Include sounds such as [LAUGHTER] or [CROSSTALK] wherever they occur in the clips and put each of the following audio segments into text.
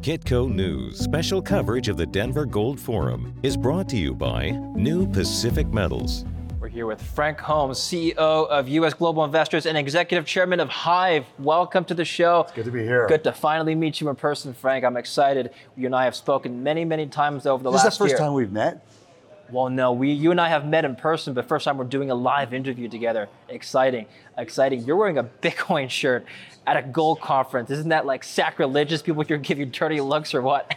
Kitco News special coverage of the Denver Gold Forum is brought to you by New Pacific Metals. We're here with Frank Holmes, CEO of U.S. Global Investors and Executive Chairman of Hive. Welcome to the show. It's good to be here. Good to finally meet you in person, Frank. I'm excited. You and I have spoken many, many times over the this last year. is the first year. time we've met. Well, no, we, you and I have met in person, but first time we're doing a live interview together. Exciting, exciting. You're wearing a Bitcoin shirt at a gold conference. Isn't that like sacrilegious? People here give you dirty looks or what?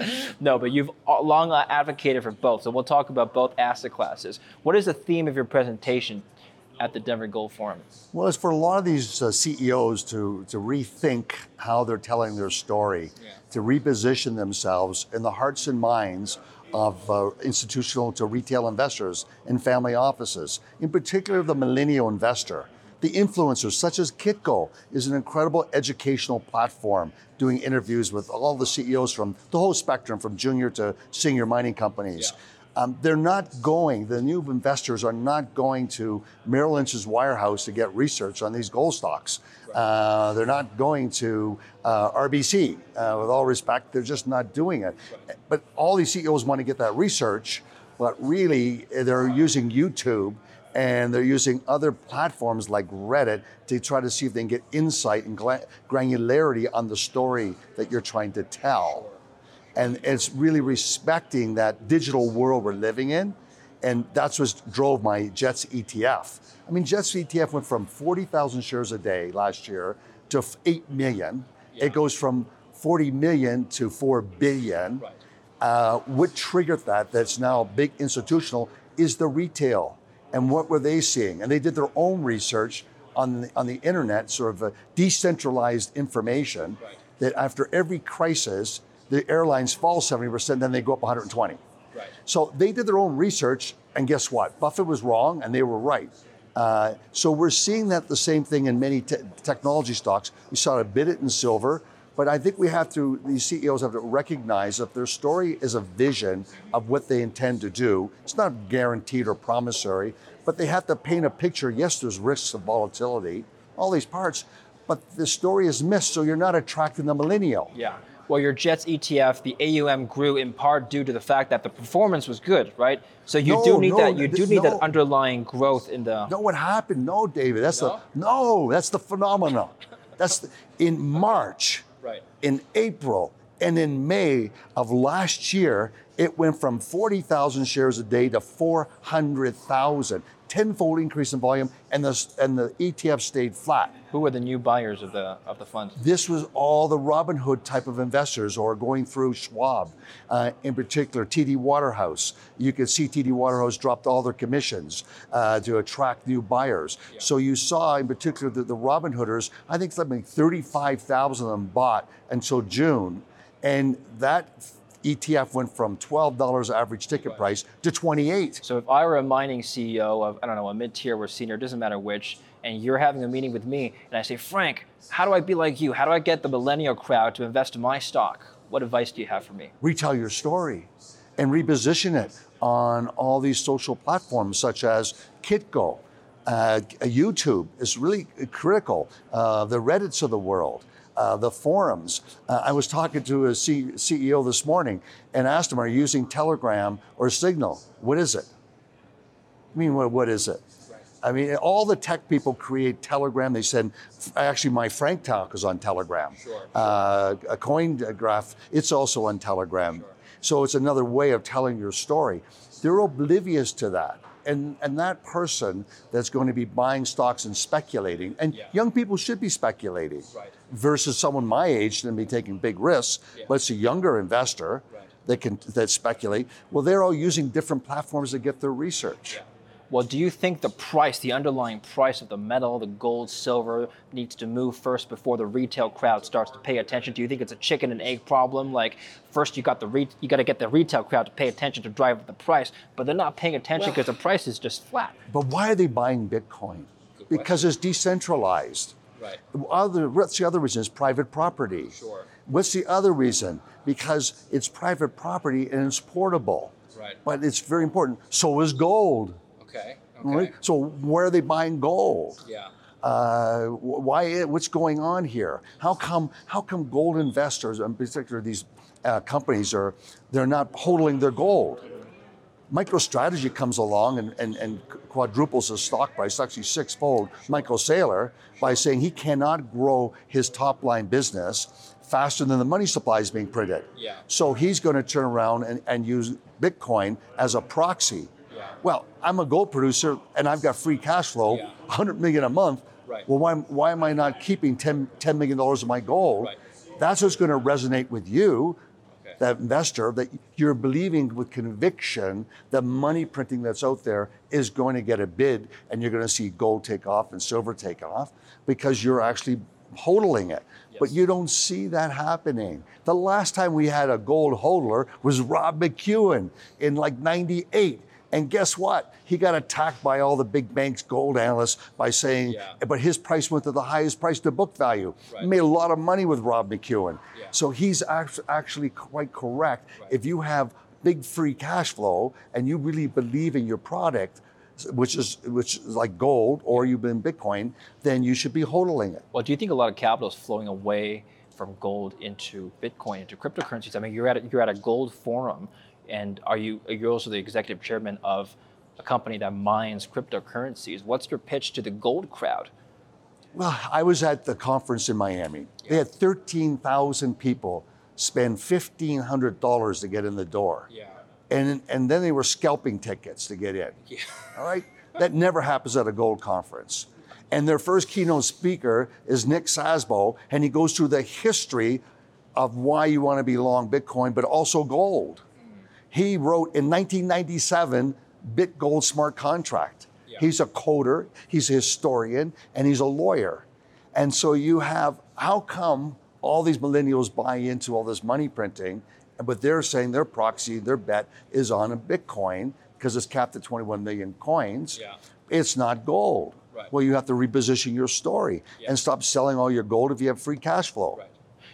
[LAUGHS] no, but you've long advocated for both. So we'll talk about both asset classes. What is the theme of your presentation at the Denver Gold Forum? Well, it's for a lot of these uh, CEOs to, to rethink how they're telling their story, yeah. to reposition themselves in the hearts and minds of uh, institutional to retail investors and family offices, in particular the millennial investor. The influencers, such as Kitco, is an incredible educational platform doing interviews with all the CEOs from the whole spectrum, from junior to senior mining companies. Yeah. Um, they're not going, the new investors are not going to Merrill Lynch's wirehouse to get research on these gold stocks. Uh, they're not going to uh, RBC. Uh, with all respect, they're just not doing it. But all these CEOs want to get that research, but really they're using YouTube and they're using other platforms like Reddit to try to see if they can get insight and granularity on the story that you're trying to tell. And it's really respecting that digital world we're living in. And that's what drove my JETS ETF. I mean, JETS ETF went from 40,000 shares a day last year to 8 million. Yeah. It goes from 40 million to 4 billion. Right. Uh, what triggered that, that's now big institutional, is the retail. And what were they seeing? And they did their own research on the, on the internet, sort of a decentralized information, right. that after every crisis, the airlines fall 70%, then they go up 120. Right. So they did their own research, and guess what? Buffett was wrong, and they were right. Uh, so we're seeing that the same thing in many te- technology stocks. We saw it a bit it in silver, but I think we have to, these CEOs have to recognize that their story is a vision of what they intend to do. It's not guaranteed or promissory, but they have to paint a picture. Yes, there's risks of volatility, all these parts, but the story is missed, so you're not attracting the millennial. Yeah. Well, your Jets ETF, the AUM grew in part due to the fact that the performance was good, right? So you no, do need no, that. You do need no. that underlying growth in the. No, what happened? No, David. That's the no. That's the phenomenon. That's the, in March, right? In April and in May of last year, it went from 40,000 shares a day to 400,000 tenfold increase in volume, and the and the ETF stayed flat. Who were the new buyers of the of the fund? This was all the Robinhood type of investors, or going through Schwab, uh, in particular TD Waterhouse. You could see TD Waterhouse dropped all their commissions uh, to attract new buyers. Yeah. So you saw, in particular, the, the Robinhooders. I think something 35,000 of them bought until June, and that ETF went from $12 average ticket price to 28. So if I were a mining CEO of, I don't know, a mid-tier or senior, doesn't matter which, and you're having a meeting with me, and I say, Frank, how do I be like you? How do I get the millennial crowd to invest in my stock? What advice do you have for me? Retell your story and reposition it on all these social platforms such as Kitco. Uh, YouTube is really critical. Uh, the Reddits of the world uh, the forums. Uh, I was talking to a C- CEO this morning and asked him, Are you using Telegram or Signal? What is it? I mean, what, what is it? I mean, all the tech people create Telegram. They said, actually, my Frank Talk is on Telegram. Sure, uh, a CoinGraph, it's also on Telegram. Sure. So it's another way of telling your story. They're oblivious to that and and that person that's going to be buying stocks and speculating, and yeah. young people should be speculating, right. versus someone my age and be taking big risks. Yeah. But it's a younger investor right. that can that speculate. Well, they're all using different platforms to get their research. Yeah. Well, do you think the price, the underlying price of the metal, the gold, silver, needs to move first before the retail crowd starts to pay attention? Do you think it's a chicken and egg problem? Like first you got the re- you got to get the retail crowd to pay attention to drive up the price, but they're not paying attention because well, the price is just flat. But why are they buying Bitcoin? Because it's decentralized. Right. Other, what's the other reason? It's private property. Sure. What's the other reason? Because it's private property and it's portable. Right. But it's very important. So is gold. Okay. Okay. Right? So where are they buying gold? Yeah. Uh, why? What's going on here? How come? How come gold investors, in particular these uh, companies, are they're not holding their gold? MicroStrategy comes along and, and, and quadruples his stock price, actually sixfold, Michael Saylor, by saying he cannot grow his top line business faster than the money supply is being printed. Yeah. So he's going to turn around and, and use Bitcoin as a proxy. Well, I'm a gold producer and I've got free cash flow, Yeah. 100 million a month. Right. Well, why, why am I not keeping 10, $10 million of my gold? Right. That's what's going to resonate with you, Okay. that investor, that you're believing with conviction that money printing that's out there is going to get a bid and you're going to see gold take off and silver take off because you're actually hodling it. But you don't see that happening. The last time we had a gold hodler was Rob McEwen in like 98. And guess what? He got attacked by all the big banks, gold analysts, by saying, Yeah. but his price went to the highest price to book value. Right. Made a lot of money with Rob McEwen. Yeah. So he's actually quite correct. Right. If you have big free cash flow and you really believe in your product, which is which is like gold or you've been Bitcoin, then you should be hodling it. Well, do you think a lot of capital is flowing away from gold into Bitcoin, into cryptocurrencies? I mean, you're at a, you're at a gold forum, and are you you're also the executive chairman of a company that mines cryptocurrencies. What's your pitch to the gold crowd? Well, I was at the conference in Miami. They had 13,000 people spend $1,500 to get in the door. Yeah. And, and then they were scalping tickets to get in. Yeah. All right? That never happens at a gold conference. And their first keynote speaker is Nick Szabo, and he goes through the history of why you want to be long Bitcoin, but also gold. He wrote in 1997 Bit Gold Smart Contract. Yeah. He's a coder, he's a historian, and he's a lawyer. And so you have how come all these millennials buy into all this money printing, but they're saying their proxy, their bet is on a Bitcoin because it's capped at 21 million coins. Yeah. It's not gold. Right. Well, you have to reposition your story Yeah. and stop selling all your gold if you have free cash flow. Right.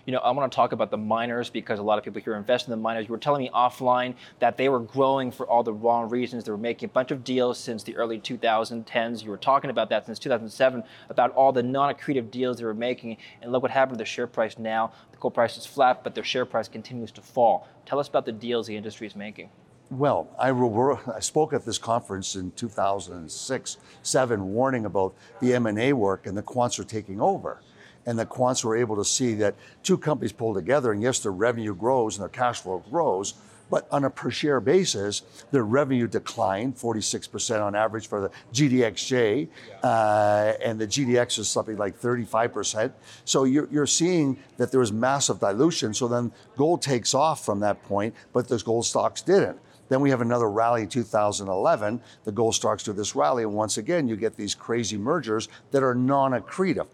You know, I want to talk about the miners because a lot of people here invest in the miners. You were telling me offline that they were growing for all the wrong reasons. They were making a bunch of deals since the early 2010s. You were talking about that since 2007 about all the non-accretive deals they were making. And look what happened to the share price now. The coal price is flat, but their share price continues to fall. Tell us about the deals the industry is making. Well, I, re- I spoke at this conference in 2006, seven, warning about the M&A work and the quants are taking over. And the quants were able to see that two companies pull together, and yes, their revenue grows and their cash flow grows, but on a per share basis, their revenue declined 46% on average for the GDXJ, uh, and the GDX is something like 35%. So you're, you're seeing that there was massive dilution. So then gold takes off from that point, but those gold stocks didn't. Then we have another rally in 2011. The gold stocks do this rally, and once again, you get these crazy mergers that are non accretive.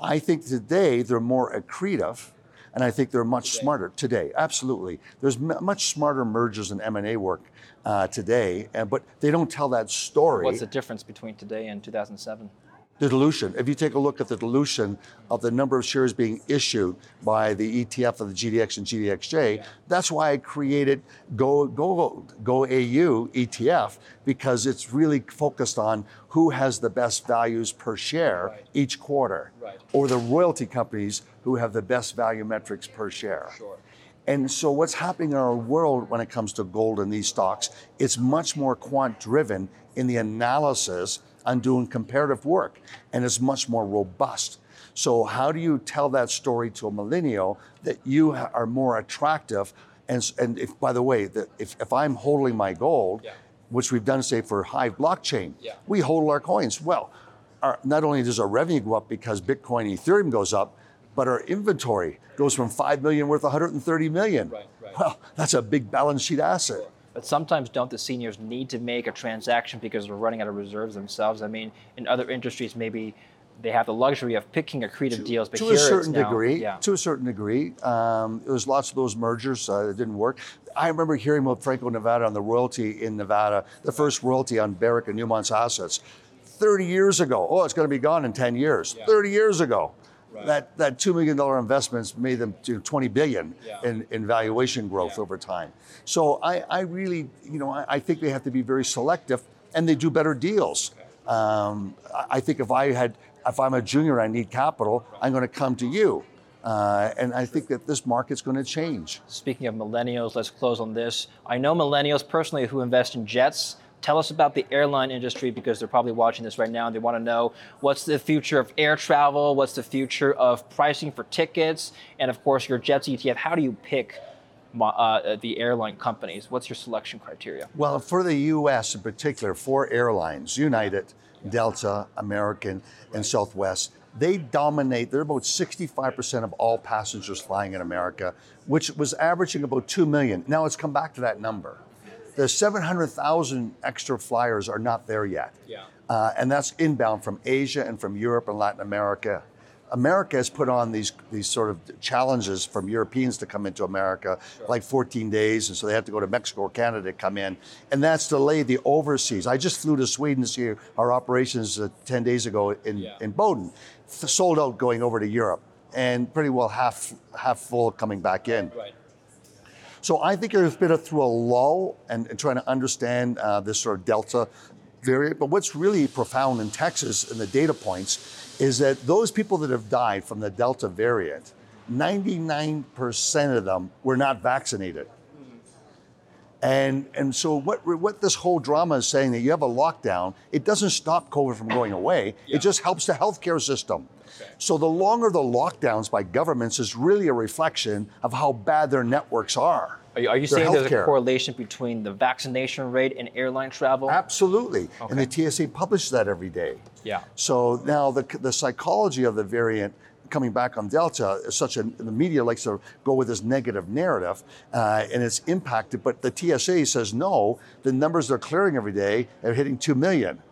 I think today they're more accretive. And I think they're much smarter today. Absolutely, there's m- much smarter mergers and M and A work uh, today, uh, but they don't tell that story. What's the difference between today and 2007? The dilution. If you take a look at the dilution of the number of shares being issued by the ETF of the GDX and GDXJ, that's why I created Go Go Go AU ETF because it's really focused on who has the best values per share Right. each quarter, Right. or the royalty companies who have the best value metrics per share. Sure. And so, what's happening in our world when it comes to gold and these stocks, it's much more quant driven in the analysis on doing comparative work, and is much more robust. So, how do you tell that story to a millennial that you are more attractive? And, and if, by the way, that if, if I'm holding my gold, Yeah. which we've done, say, for Hive blockchain, Yeah. we hold our coins. Well, our, not only does our revenue go up because Bitcoin, Ethereum goes up, but our inventory goes from 5 million worth 130 million. Right, right. Well, that's a big balance sheet asset. But sometimes don't the seniors need to make a transaction because they're running out of reserves themselves? I mean, in other industries, maybe they have the luxury of picking accretive deals, but to a certain now- degree, yeah. to a certain degree, um, there was lots of those mergers uh, that didn't work. I remember hearing about Franco Nevada on the royalty in Nevada, the first royalty on Barrick and Newmont's assets, 30 years ago. Oh, it's going to be gone in 10 years. Yeah. 30 years ago. Right. That, that $2 million investments made them to 20 billion Yeah. in, in valuation growth Yeah. over time. So I, I really, you know, I, I think they have to be very selective and they do better deals. Um, I- I think if I had if I'm a junior, and I need capital, I'm going to come to you. Uh, and I think that this market's going to change. Speaking of millennials, let's close on this. I know millennials personally who invest in jets. Tell us about the airline industry because they're probably watching this right now and they want to know what's the future of air travel, what's the future of pricing for tickets, and of course your Jets ETF. How do you pick uh, the airline companies? What's your selection criteria? Well, for the U.S. in particular, four airlines: United, Delta, American, and Southwest they dominate, they're about 65% of all passengers flying in America, which was averaging about 2 million. Now it's come back to that number. The 700,000 extra flyers are not there yet. Yeah. Uh, and that's inbound from Asia and from Europe and Latin America. America has put on these these sort of challenges from Europeans to come into America, sure. like 14 days, and so they have to go to Mexico or Canada to come in, and that's delayed the overseas. I just flew to Sweden to see our operations uh, 10 days ago in yeah. in Boden, sold out going over to Europe, and pretty well half half full coming back in. Right. So I think there's been a, through a lull and, and trying to understand uh, this sort of Delta variant. But what's really profound in Texas and the data points is that those people that have died from the Delta variant, 99% of them were not vaccinated. And, and so what, what this whole drama is saying that you have a lockdown, it doesn't stop COVID from going away. Yeah. It just helps the healthcare system. Okay. So the longer the lockdowns by governments is really a reflection of how bad their networks are. Are you, are you saying there's a correlation between the vaccination rate and airline travel? Absolutely. Okay. And the TSA publishes that every day. Yeah. So now the, the psychology of the variant coming back on Delta is such a, the media likes to go with this negative narrative uh, and it's impacted, but the TSA says no, the numbers they're clearing every day are hitting 2 million.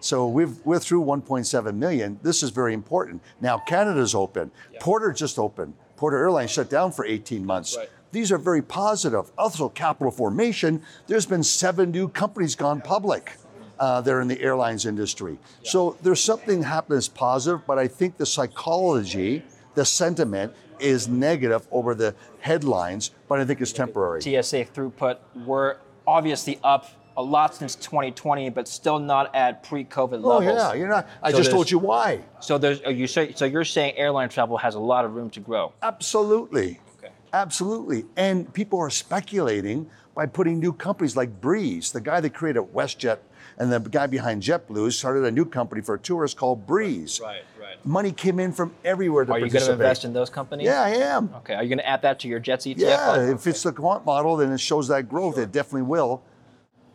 So we are through 1.7 million. This is very important. Now Canada's open. Yeah. Porter just opened. Porter Airlines shut down for 18 months. Right. These are very positive. Also, capital formation, there's been seven new companies gone public. Uh, there in the airlines industry. So there's something happening that's positive, but I think the psychology, the sentiment is negative over the headlines, but I think it's temporary. TSA throughput, we're obviously up a lot since 2020, but still not at pre-COVID oh, levels. Oh yeah, you're not. I so just told you why. So there's, you say, so you're saying airline travel has a lot of room to grow. Absolutely. Okay. Absolutely. And people are speculating by putting new companies like Breeze, the guy that created WestJet and the guy behind JetBlue started a new company for tourists called Breeze. Right, right. Money came in from everywhere to Are you going to invest in those companies? Yeah, I am. Okay. Are you going to add that to your Jets ETF? Yeah, if it's the quant model, then it shows that growth. Sure. It definitely will.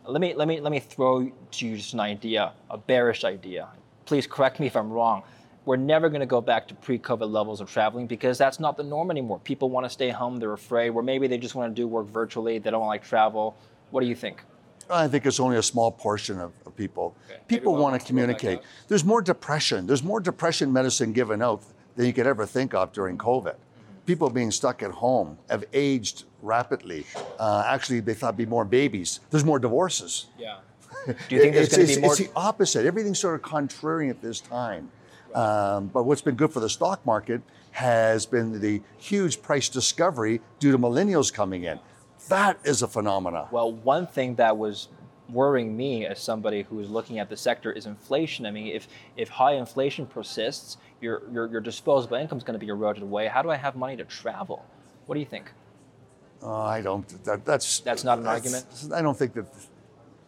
Let me let me let me throw to you just an idea, a bearish idea. Please correct me if I'm wrong we're never going to go back to pre-COVID levels of traveling because that's not the norm anymore. People want to stay home, they're afraid, or maybe they just want to do work virtually, they don't like travel. What do you think? I think it's only a small portion of, of people. Okay. People want to communicate. There's more depression. There's more depression medicine given out than you could ever think of during COVID. Mm-hmm. People being stuck at home have aged rapidly. Uh, actually, they thought be more babies. There's more divorces. Yeah. [LAUGHS] Do you think there's going to be more? It's the opposite. Everything's sort of contrarian at this time. Um, but what's been good for the stock market has been the huge price discovery due to millennials coming in. That is a phenomenon. Well, one thing that was worrying me as somebody who is looking at the sector is inflation. I mean, if if high inflation persists, your your, your disposable income is going to be eroded away. How do I have money to travel? What do you think? Uh, I don't. That, that's that's not an argument. I don't think that.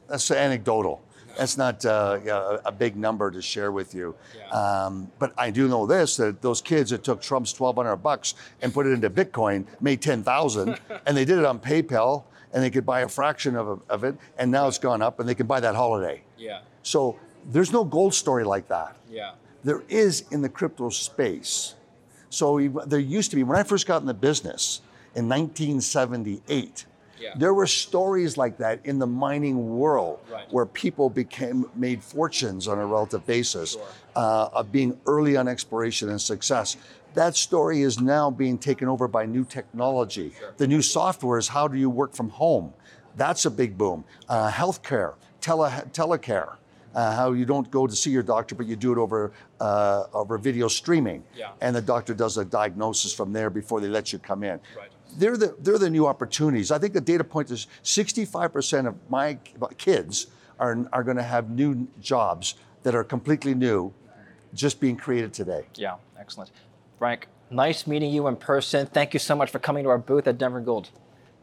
That's anecdotal that's not uh, a big number to share with you. Yeah. Um, but I do know this: that those kids that took Trump's twelve hundred bucks and put it into Bitcoin made ten thousand, [LAUGHS] and they did it on PayPal, and they could buy a fraction of, of it, and now it's gone up, and they can buy that holiday. Yeah. So there's no gold story like that. Yeah. There is in the crypto space. So there used to be when I first got in the business in 1978 yeah. There were stories like that in the mining world right. where people became made fortunes on a relative basis sure. uh, of being early on exploration and success. That story is now being taken over by new technology. Sure. The new software is how do you work from home? That's a big boom. Uh, healthcare, tele- telecare. Uh, how you don't go to see your doctor, but you do it over uh, over video streaming, yeah. and the doctor does a diagnosis from there before they let you come in. Right they're the they're the new opportunities. I think the data point is 65% of my kids are are going to have new jobs that are completely new just being created today. Yeah, excellent. Frank, nice meeting you in person. Thank you so much for coming to our booth at Denver Gold.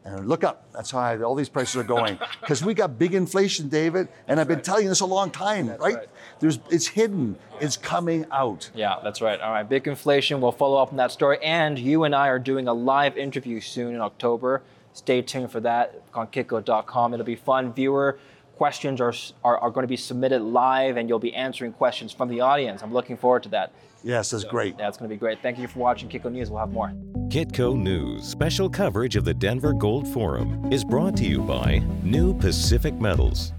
And look up. That's how all these prices are going. [LAUGHS] Because we got big inflation, David, and I've been telling you this a long time, right? right. There's, it's hidden. It's coming out. Yeah, that's right. All right, big inflation. We'll follow up on that story. And you and I are doing a live interview soon in October. Stay tuned for that on kitco.com. It'll be fun. Viewer questions are, are, are going to be submitted live, and you'll be answering questions from the audience. I'm looking forward to that. Yes, that's great. Yeah, it's going to be great. Thank you for watching Kitco News. We'll have more. Kitco News special coverage of the Denver Gold Forum is brought to you by New Pacific Metals.